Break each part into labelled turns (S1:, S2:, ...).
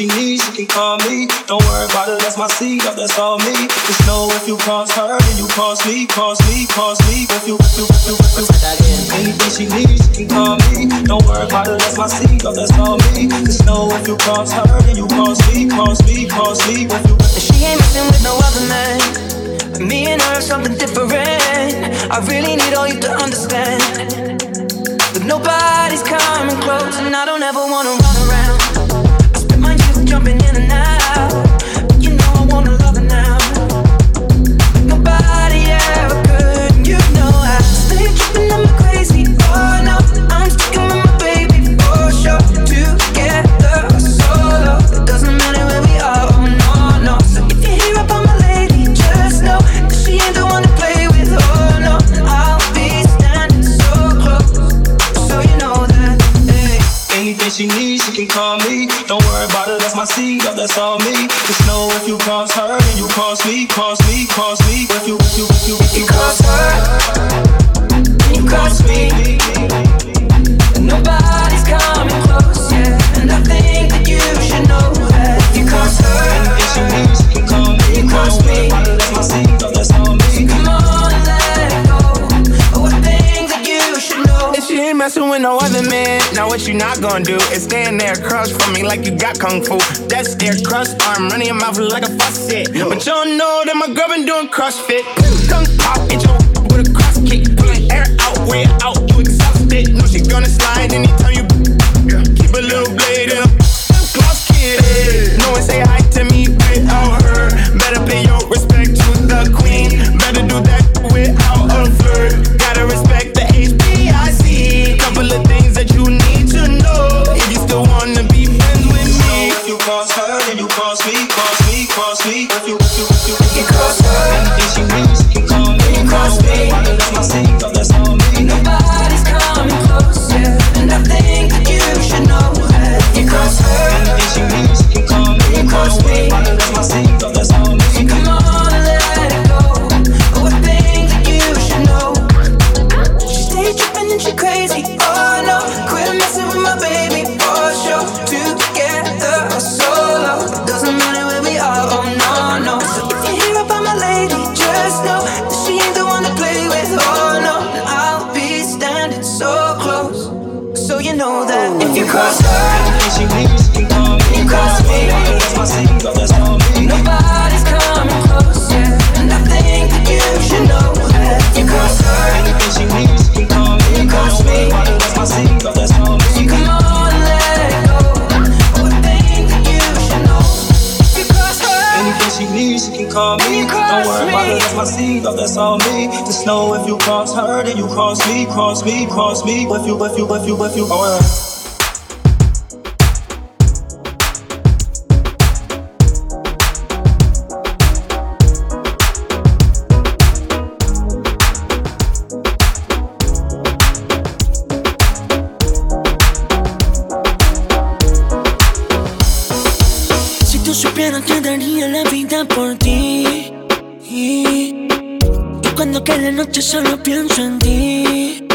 S1: she needs, she can call me. Don't worry about it, that's my seat, up, oh, that's all me. Just know if you cross her, then you cross me, cross me, cross me. If you, if you, if you, if you, if anything she needs, she can call me. Don't worry about it, that's my seed oh, that's all me. Just know if you cross her, then you cross me, cross me, cross me. If you, if
S2: she ain't messing with no other man. Me and her are something different. I really need all you to understand. But nobody's coming close, and I don't ever wanna run around jumping in and out. my
S1: seed up, that's all me. Just know if you cross her, then you cross me, cross me, cross me. If you, if you, if you, if you,
S2: if you cross her.
S1: And she
S3: ain't messing with no other man. Now what you not gonna do is stand there, crushed for me like you got kung fu. That stare, crushed arm, running your mouth like a faucet. Yo. But y'all know that my girl been doing CrossFit. Kung pop, hit your with a cross kick. Pulling air out, way out, you exhausted. No, she gonna slide anytime you. Keep a little blade in. Gloss kid, no one say hi. me,
S1: cross me, with you, with you,
S2: with you, with you. Oh,
S1: yeah.
S4: solo pienso en ti.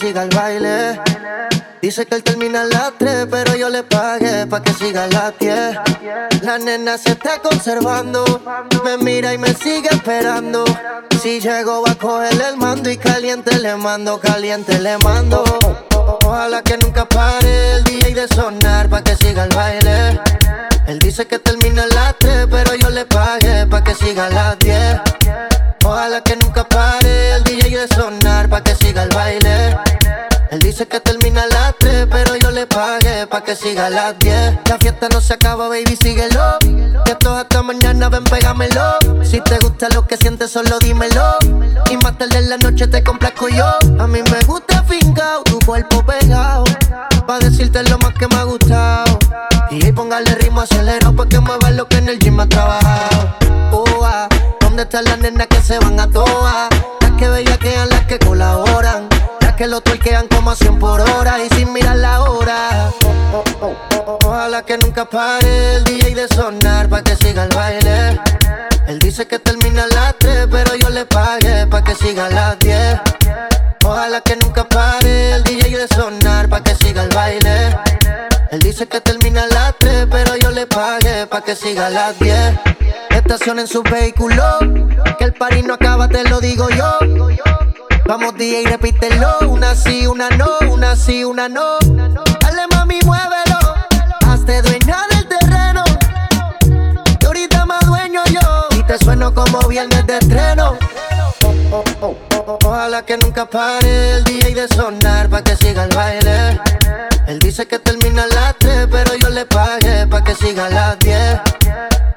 S5: Siga el baile. Dice que él termina a las 3, pero yo le pagué pa' que siga a las 10. La nena se está conservando, me mira y me sigue esperando. Si llego va a coger el mando y caliente le mando, caliente le mando. Ojalá que nunca pare el DJ de sonar pa' que siga el baile. Él dice que termina a las 3, pero yo le pagué pa' que siga a las 10. Ojalá que nunca pare el DJ de sonar pa' que siga el baile. Él dice que termina a las 3, pero yo le pagué pa' que siga las 10. La fiesta no se acaba, baby, síguelo. Que esto es hasta mañana, ven, pégamelo. Si te gusta lo que sientes, solo dímelo. Y más tarde en la noche te complazco yo. A mí me gusta fingado, tu cuerpo pegado. Pa' decirte lo más que me ha gustado. Y póngale ritmo acelerado pa' que mueva lo que en el gym ha trabajado. Oh, ¿Dónde están las nenas que se van a toa? Las que bellaquean, las que colaboran. Las que lo tuerquean como a 100 por hora y sin mirar la hora. Ojalá que nunca pare el DJ de sonar pa' que siga el baile. Él dice que termina a las 3, pero yo le pagué pa' que siga las 10. Ojalá que nunca pare el DJ de sonar pa' que siga el baile. Él dice que termina a las 3, pero yo le pagué pa' que siga las 10. Estacionen su vehículo, que el party no acaba, te lo digo yo. Vamos DJ, repítelo, una sí, una no, una sí, una no. Dale mami, muévelo, hazte dueña del terreno. Que ahorita más dueño yo, y te sueno como viernes de estreno. Ojalá que nunca pare el DJ de sonar pa' que siga el baile. Él dice que termina a las 3, pero yo le pagué pa' que siga a las 10.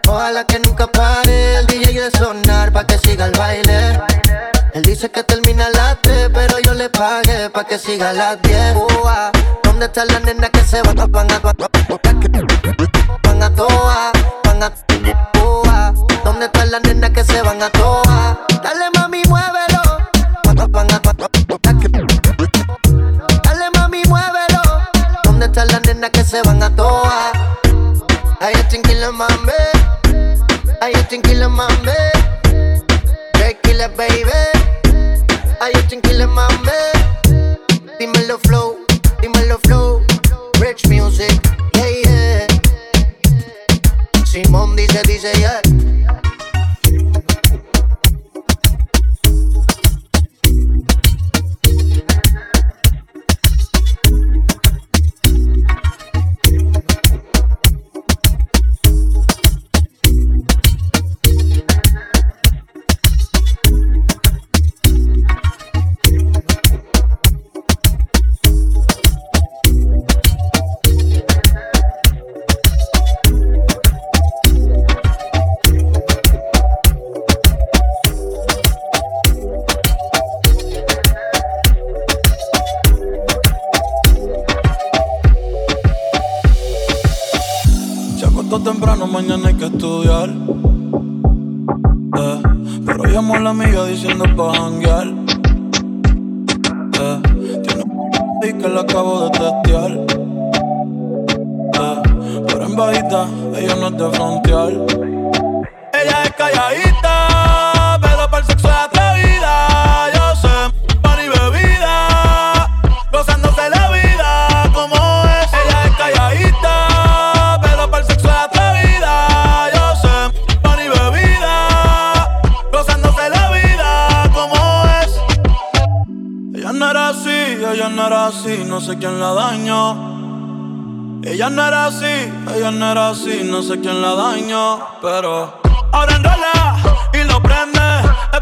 S5: Ojalá que nunca pare el DJ de sonar pa' que siga el baile. Él dice que termina pa' que siga las 10. Ua, ¿Dónde están las nenas que se van a van a van a toa, van a ua, ¿Dónde están las nenas que se van a toa?
S6: Llamó la amiga diciendo pa' janguear. Eh, tiene un y que la acabo de testear. Eh, pero en bajita, ella no es de frontear. Ella es calladita sé quién la dañó. Ella no era así, ella no era así, no sé quién la dañó. Pero ahora enrola y lo prende. Es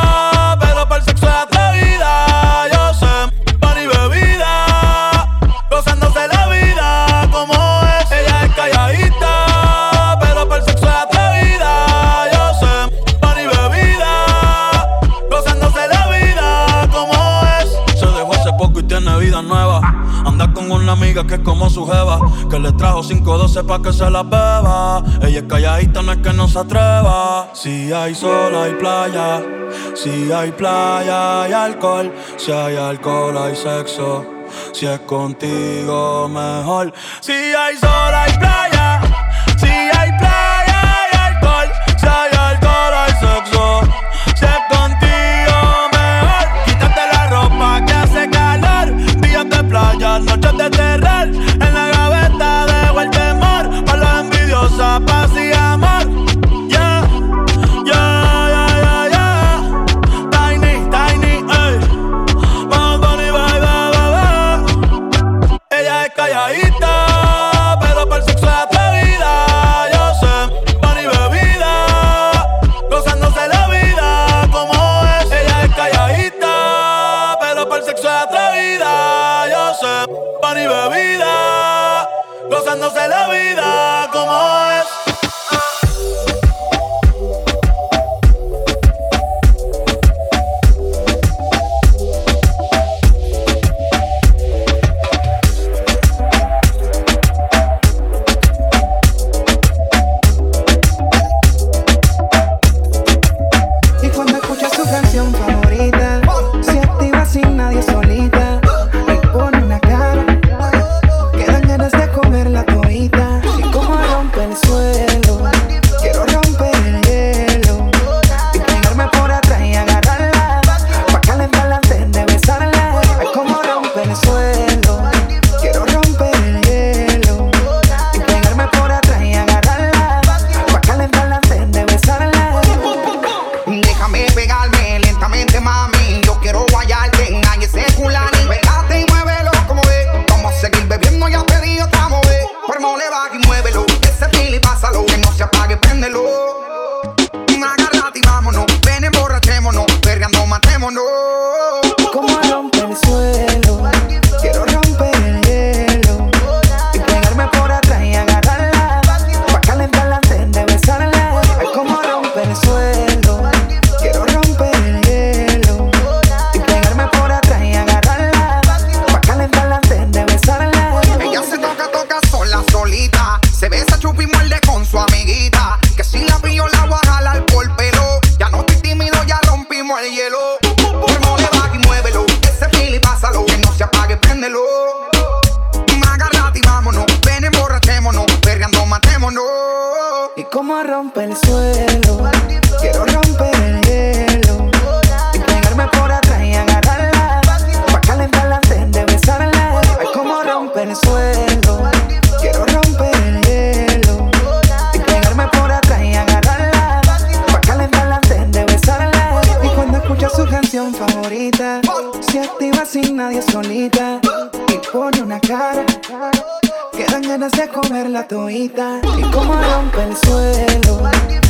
S6: que se la beba. Ella es calladita, no es que no se atreva. Si hay sol, hay playa. Si hay playa, hay alcohol. Si hay alcohol, hay sexo. Si es contigo, mejor. Si hay sol, hay playa.
S7: canción favorita. Se activa sin nadie solita. Y pone una cara Quedan ganas de
S8: comer la toita. Y
S7: como rompe el suelo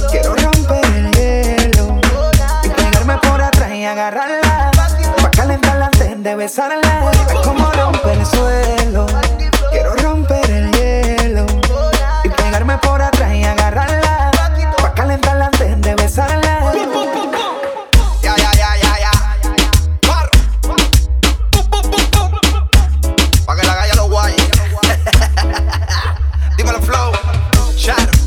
S7: Quiero romper el hielo. Y pegarme por atrás y agarrarla. Pa' calentarla antes de besarla. Y
S9: como rompe el suelo Quiero romper el hielo. Y pegarme por atrás y agarrarla. Pa' calentarla antes de besarla.
S10: chatter.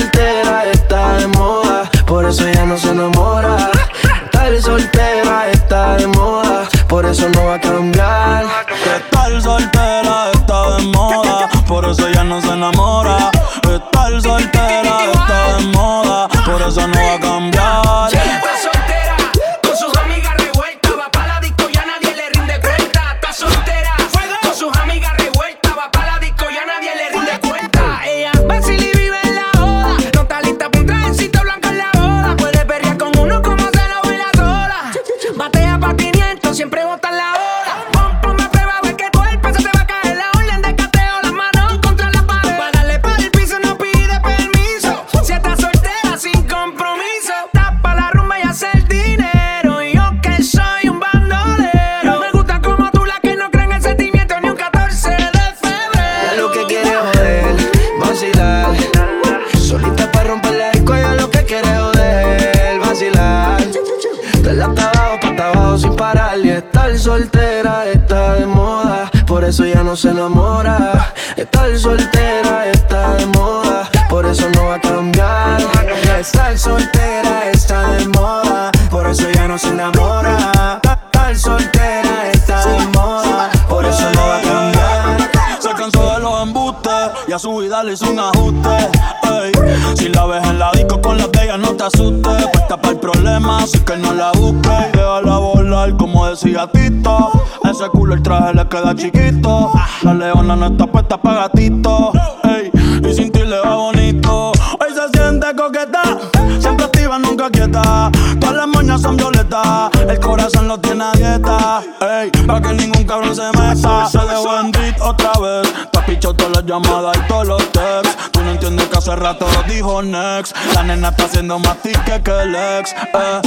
S10: Soltera está de moda, por eso ya no se enamora. Tal soltera está de moda, por eso no va a cambiar.
S6: Tal soltera está de moda, por eso ya no se enamora. Estar soltera está de moda, por eso no va a cambiar.
S10: Eso ya no se
S6: Hoy se siente coqueta, siempre activa, nunca quieta. Todas las moñas son violetas, el corazón lo tiene a dieta. Ey, para que ningún cabrón se meta. Se dejó en otra vez. Te has pichado todas las llamadas y todos los texts. Tú no entiendes que hace rato dijo next. La nena está haciendo más tique que el ex. Eh.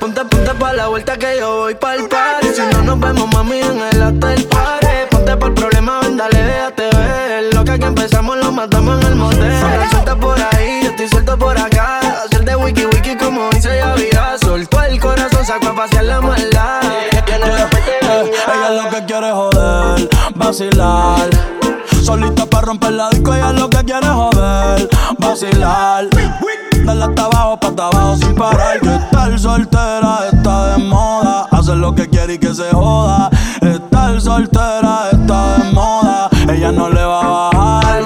S10: Ponte, ponte pa' la vuelta que yo voy pa' el party. Si no nos vemos, mami, en el hotel party. Ponte por el problema, ven, dale, déjate ver. Lo que aquí empezamos lo matamos en el motel. Suelta por ahí, por acá. Hacer de wiki wiki como dice ya vida. Soltó el corazón, sacó a pasear la maldad.
S6: Ella lo que quiere joder, vacilar. Solita para romper la disco, ella lo que quiere joder, vacilar. Dale hasta abajo, pa' abajo sin parar. Que estar soltera está de moda. Hacer lo que quiere y que se joda. Estar soltera está de moda. Ella no le va a bajar.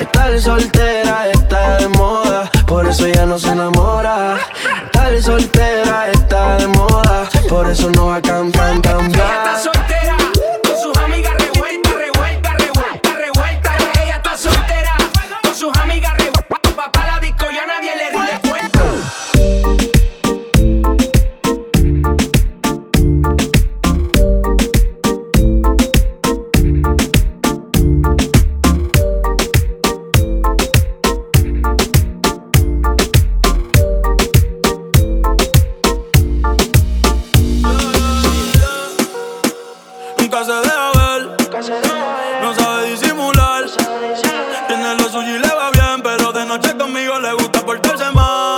S10: Estar soltera está de moda. Por eso ella no se enamora. Estar soltera está de moda. Por eso no va a cambiar, cambiar.
S6: Pero en mi cama Cuatro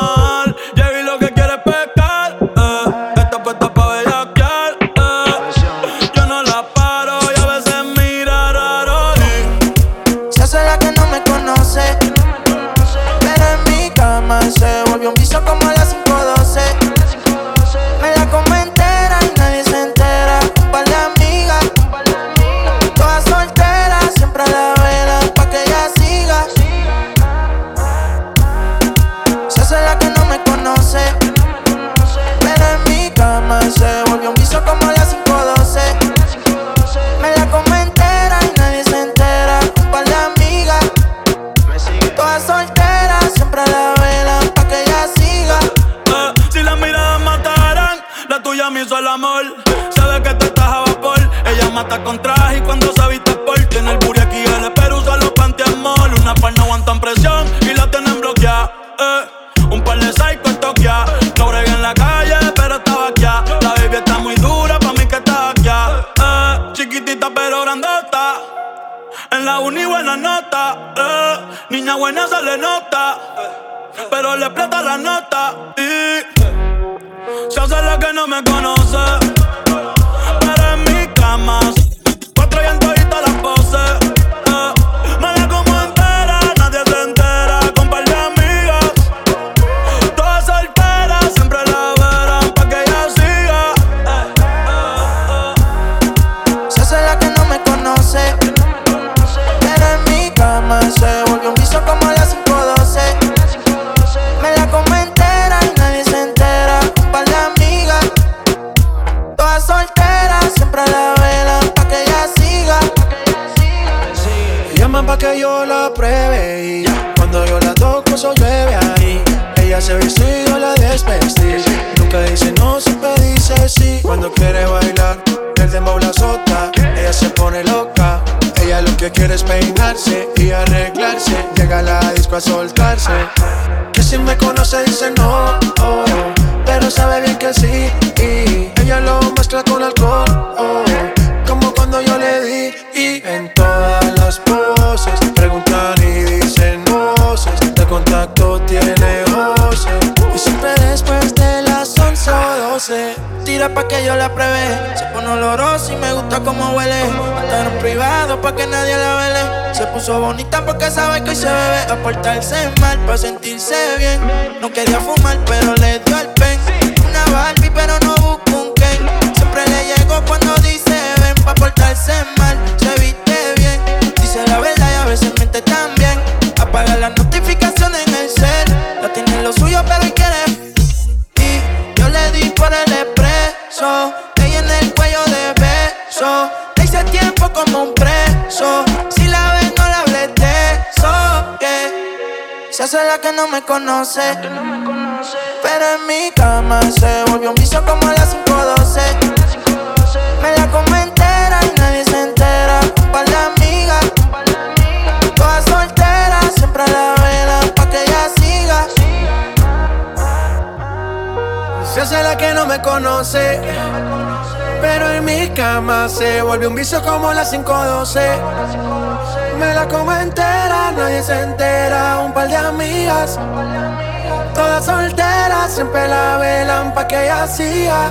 S11: puso bonita porque sabe que hoy se bebe. A portarse mal pa' sentirse bien. No quería fumar, pero le dio el no me conoce. Pero en mi cama se volvió un vicio como a las 5:12. Me la como entera y nadie se entera. Un par de amigas, todas solteras, siempre a la vela pa' que ella siga.
S12: Se hace la que no me conoce. Pero en mi cama se vuelve un vicio como las 512. Me la como entera, nadie se entera. Un par de amigas, todas solteras, siempre la velan pa' que ella siga.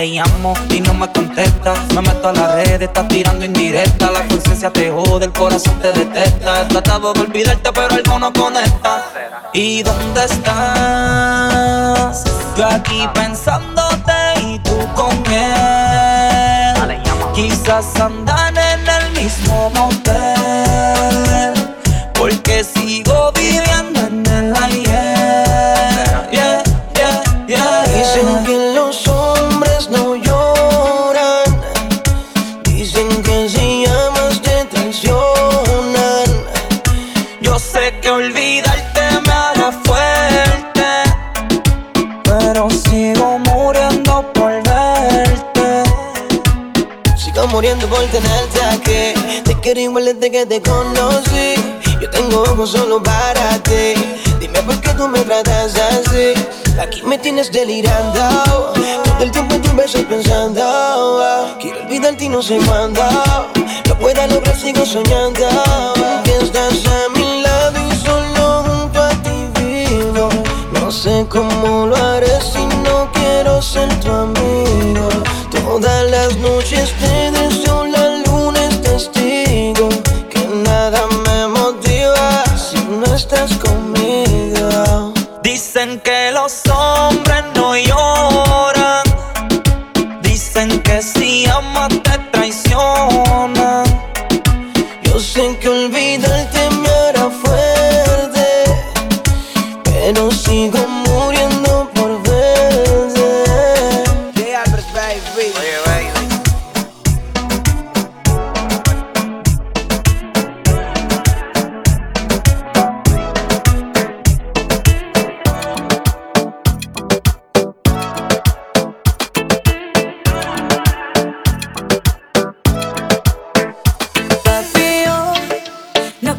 S11: Te llamo y no me contestas. Me meto a la red, estás tirando indirecta. La conciencia te jode, el corazón te detesta. He tratado de olvidarte, pero algo no conecta. ¿Y dónde estás? Yo aquí pensándote y tú con él. Quizás andan en el mismo motel. Porque sigo
S7: quiero igual desde que te conocí. Yo tengo ojos solo para ti. Dime por qué tú me tratas así. Aquí me tienes delirando. Todo el tiempo en tu beso pensando. Quiero olvidarte y no sé cuándo. Lo pueda lograr, sigo soñando. Que estás a mi lado y solo junto a ti vivo. No sé cómo lo haré si no quiero ser tu amigo. Todas las noches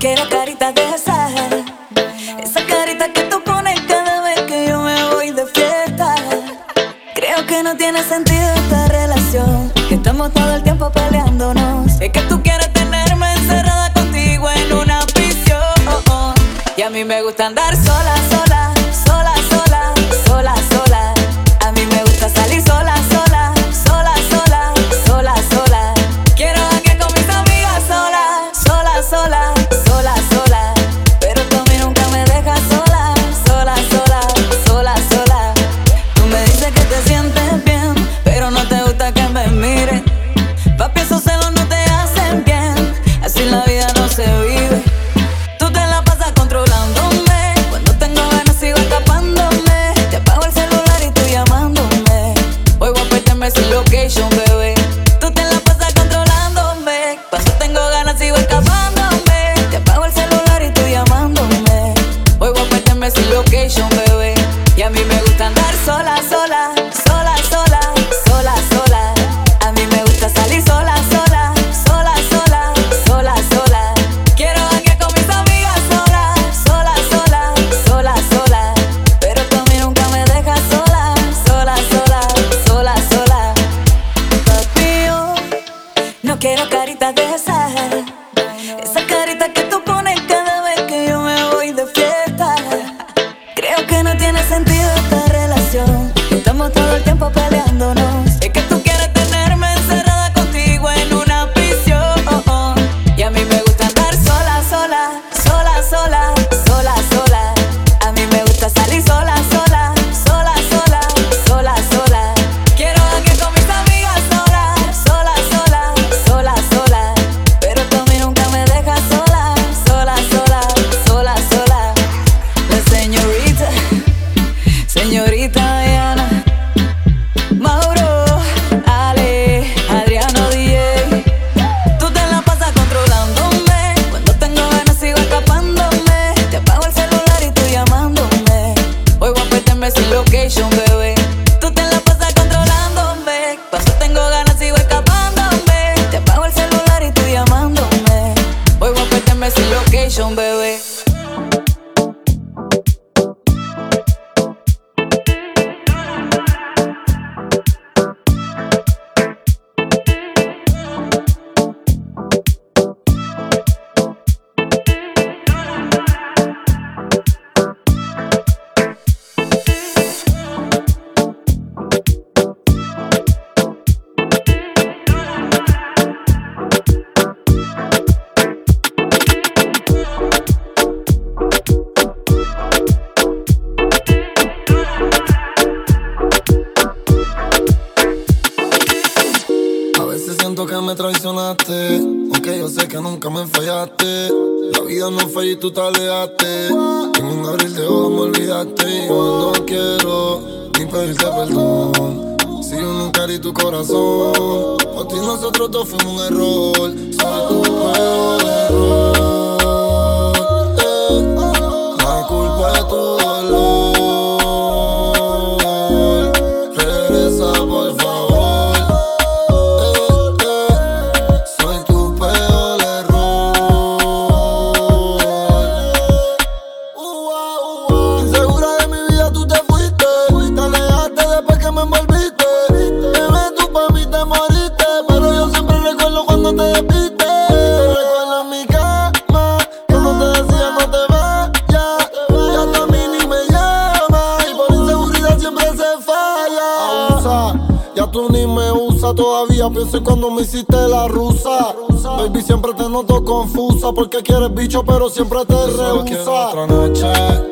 S13: Quiero carita de esa, esa carita que tú pones cada vez que yo me voy de fiesta. Creo que no tiene sentido esta relación, que estamos todo el tiempo peleándonos. Es que tú quieres tenerme encerrada contigo en una prisión. Y a mí me gusta andar sola, sola. tú te
S14: alejaste. En un abril de ojos me olvidaste. Yo no quiero ni pedirte perdón. Si yo nunca di tu corazón, por ti nosotros dos fuimos un error. Soy tu peor error. hiciste la rusa. Baby, siempre te noto confusa. Porque quieres bicho, pero siempre te rehúsa. Otra noche.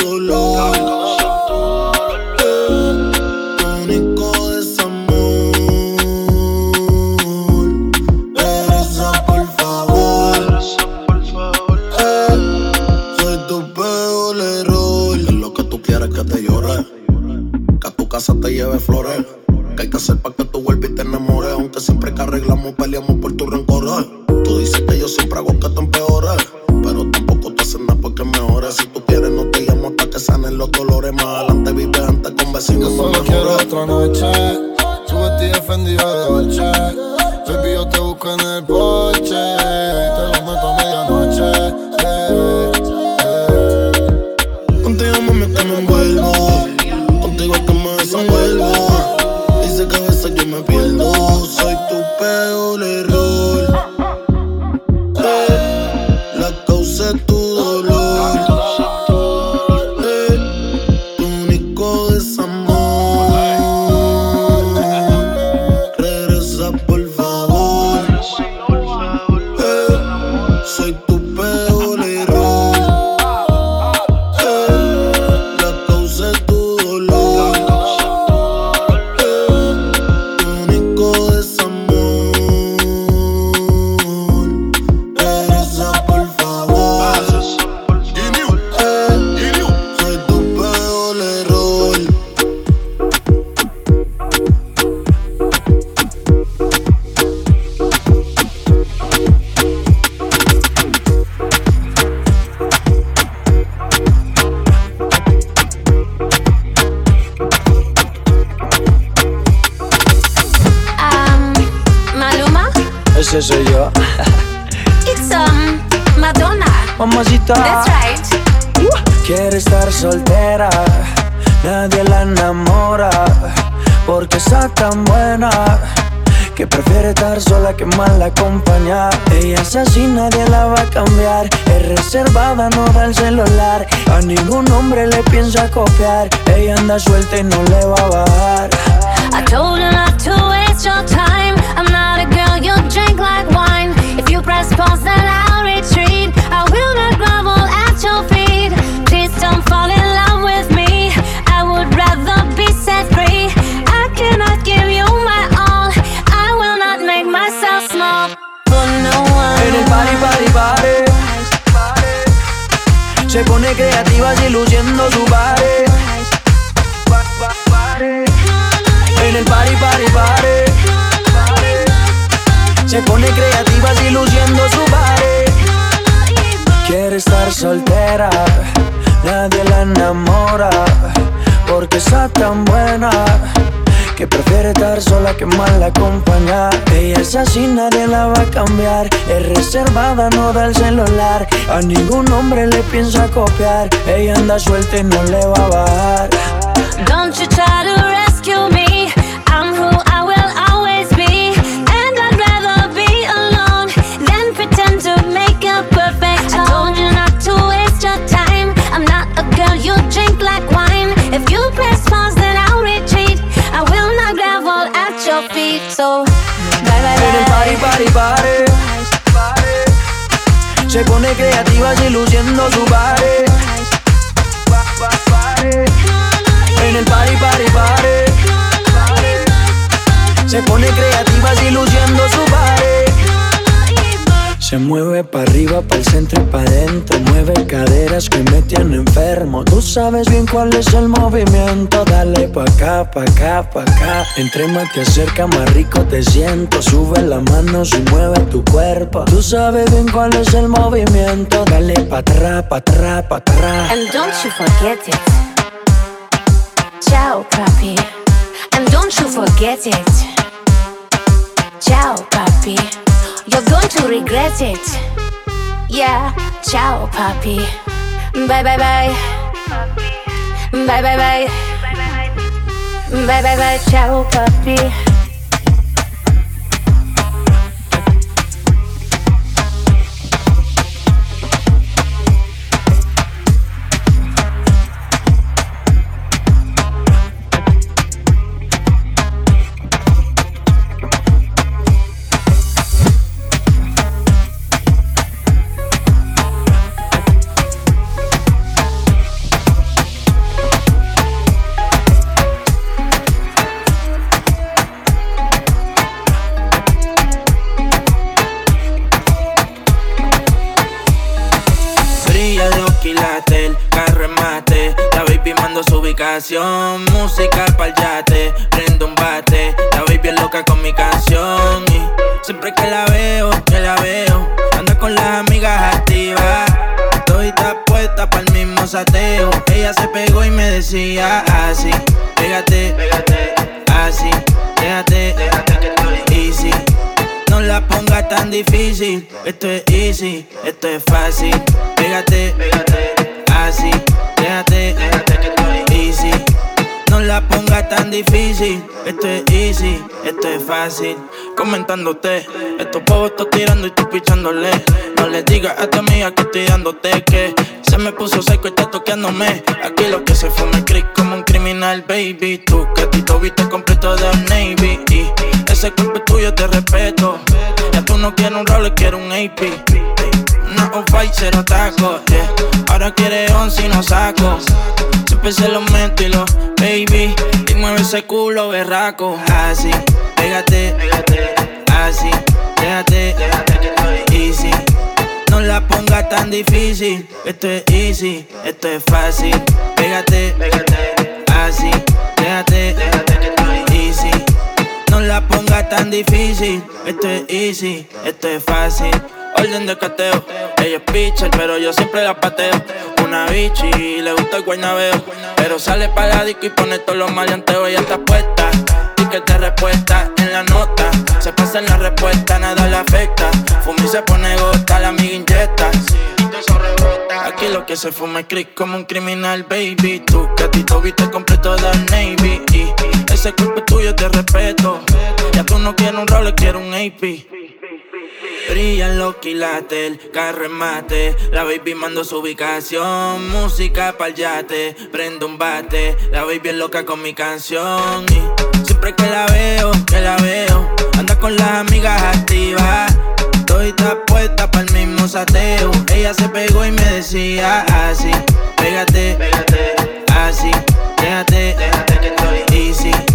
S14: solo.
S15: Ese soy yo.
S16: it's um Madonna.
S15: Mamacita.
S16: That's right.
S15: Quiere estar soltera, nadie la enamora, porque está tan buena. Que prefiere estar sola que mal acompañada Ella es así, nadie la va a cambiar Es reservada, no da el celular A ningún hombre le piensa copiar Ella anda suelta y no le va a bajar
S16: I told you not to waste your time. Drink like wine. If you press pause, then I'll retreat. I will not grovel at your feet. Please don't fall in love with me. I would rather be set free. I cannot give you my all. I will not make myself small for no one.
S15: Party, party, party Se pone creativa luciendo su body En el party, party, party Se pone creativa así su body Quiere estar soltera Nadie la enamora Porque está tan buena que prefiere estar sola que mal acompañada Ella es así, nadie la va a cambiar. Es reservada, no da el celular. A ningún hombre le piensa copiar. Ella anda suelta y no le va a bajar.
S16: Don't you try to rescue me.
S15: Se pone creativa así luciendo su body En el party, party, party. Se pone creativa así luciendo su body Se mueve pa' arriba, pa' el centro y pa' adentro Mueve caderas que me tiene enfermo Tú sabes bien cuál es el movimiento Dale pa' acá, pa' acá, pa' acá Entre más te acerca, más rico te siento Sube la mano y mueve tu cuerpo Tú sabes bien cuál es el movimiento Dale pa' atrás, pa' atrás, pa' atrás
S16: And don't you forget it. Ciao, papi. And don't you forget it. Ciao, papi. You're going to regret it. Yeah, ciao, papi. Bye, bye, bye. Bye, bye, bye. Bye, bye, bye. Ciao, papi.
S17: El carro es mate. La baby
S18: mando su ubicación. Música pa'l yate, prendo un bate. La baby es loca con mi canción. Y siempre que la veo, que la veo, anda con las amigas activas. Todita puesta para el mismo sateo. Ella se pegó y me decía así: Pégate, pégate, así, déjate, déjate que estoy easy. No la ponga tan difícil. Esto es easy, esto es fácil. Pégate, pégate, así, déjate, déjate que estoy easy. No la ponga tan difícil. Esto es easy, esto es fácil. Comentándote, estos pavos estoy tirando y tú pichándole. No le digas a tu amiga que estoy dándote que se me puso seco y está toqueándome. Aquí lo que se fuma es crick como un criminal, baby. Tú que tú viste completo de Navy. Y ese cuerpo es tuyo, te respeto. Ya tú no quieres un roller, quieres un AP. Una off-white, cero taco. yeah. Ahora quiere once y no saco. Siempre se lo meto y lo baby. Y mueve ese culo berraco. Así, pégate, pégate. Así, déjate, déjate que estoy easy. No la ponga tan difícil. Esto es easy, esto es fácil. Pégate, pégate. Así, déjate, déjate que estoy easy. No la ponga tan difícil. Esto es easy, esto es fácil. Orden de. Ella es pitcher, pero yo siempre la pateo. Una bichi, le gusta el guaynabeo. Pero sale para disco y pone todos los maleanteos. Ella está puesta. Ticket de respuesta en la nota. Se pasa en la respuesta, nada le afecta. Fumi se pone gota, la amiga inyecta. Aquí lo que se fuma es crick como un criminal, baby. Ti te viste completo de Navy. Y ese cuerpo es tuyo, te respeto. Ya tú no quieres un roller, quieres un AP. Brillan los quilates, el carro en mate. La baby mando su ubicación. Música pa'l yate, prendo un bate. La baby loca con mi canción. Y siempre que la veo, que la veo, anda con las amigas activas. Todita puesta para el mismo sateo. Ella se pegó y me decía así: Pégate, pégate, así, déjate, déjate que estoy easy.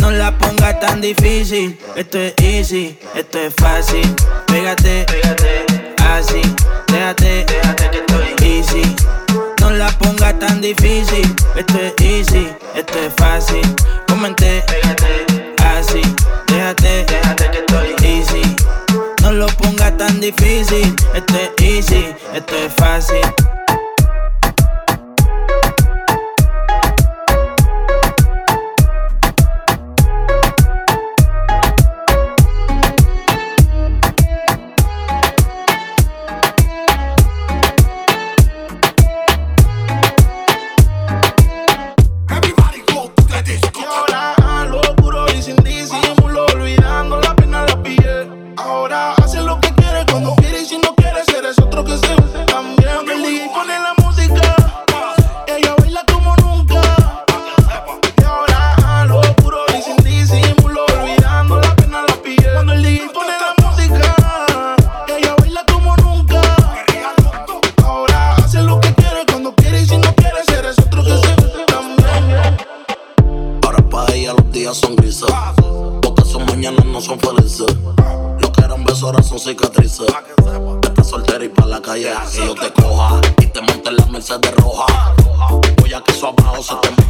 S18: No la ponga tan difícil. Esto es easy, esto es fácil. Pégate, pégate, así, déjate, déjate que estoy easy. No la ponga tan difícil. Esto es easy, esto es fácil. Comenté, pégate, así, déjate, déjate que estoy easy. No lo ponga tan difícil. Esto es easy, esto es fácil.
S19: Cicatrices. Estás soltera y pa' la calle que yo te coja. Y te monte en la Mercedes roja. Voy a que eso abajo se te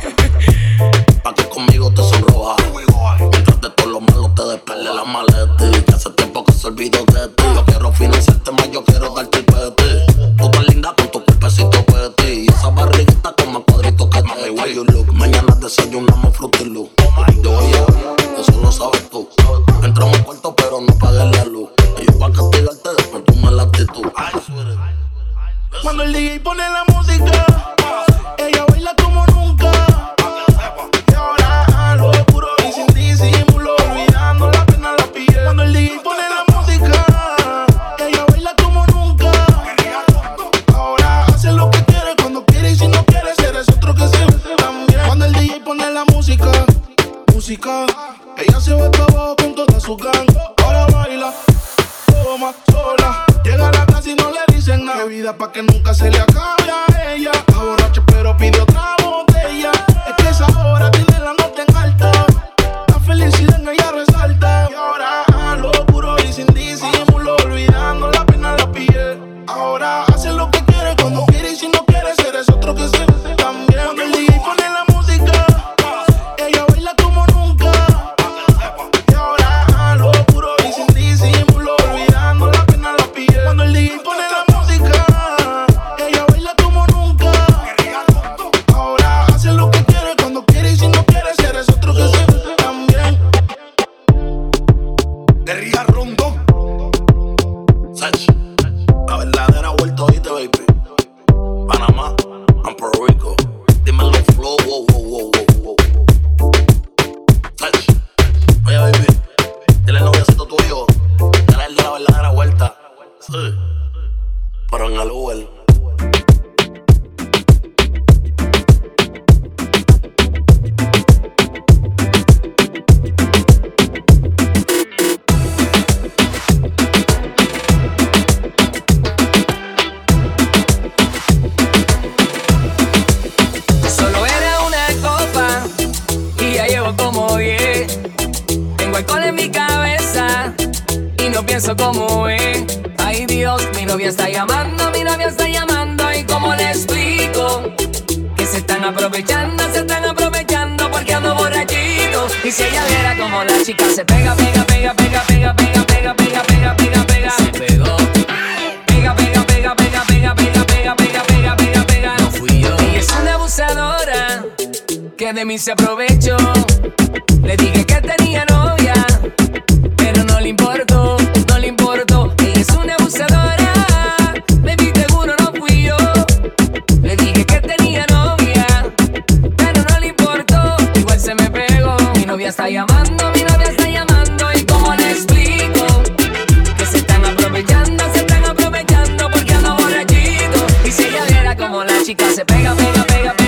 S17: pega, pega, pega.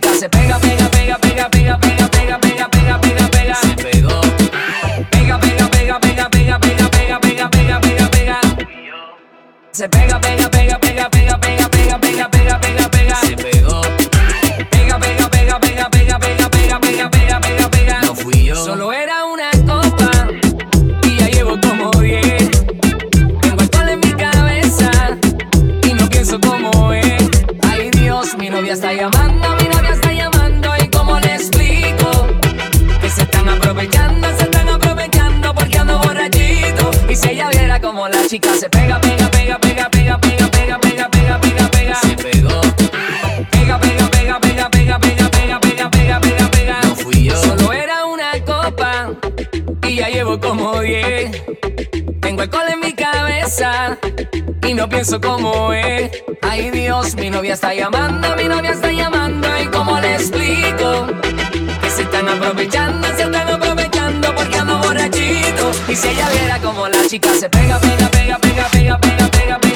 S17: se pega, pega, como es. Ay Dios, mi novia está llamando, mi novia está llamando. ¿Y cómo le explico? Que se están aprovechando, se están aprovechando porque ando borrachito. Y si ella viera como la chica se pega, pega, pega, pega, pega, pega, pega. pega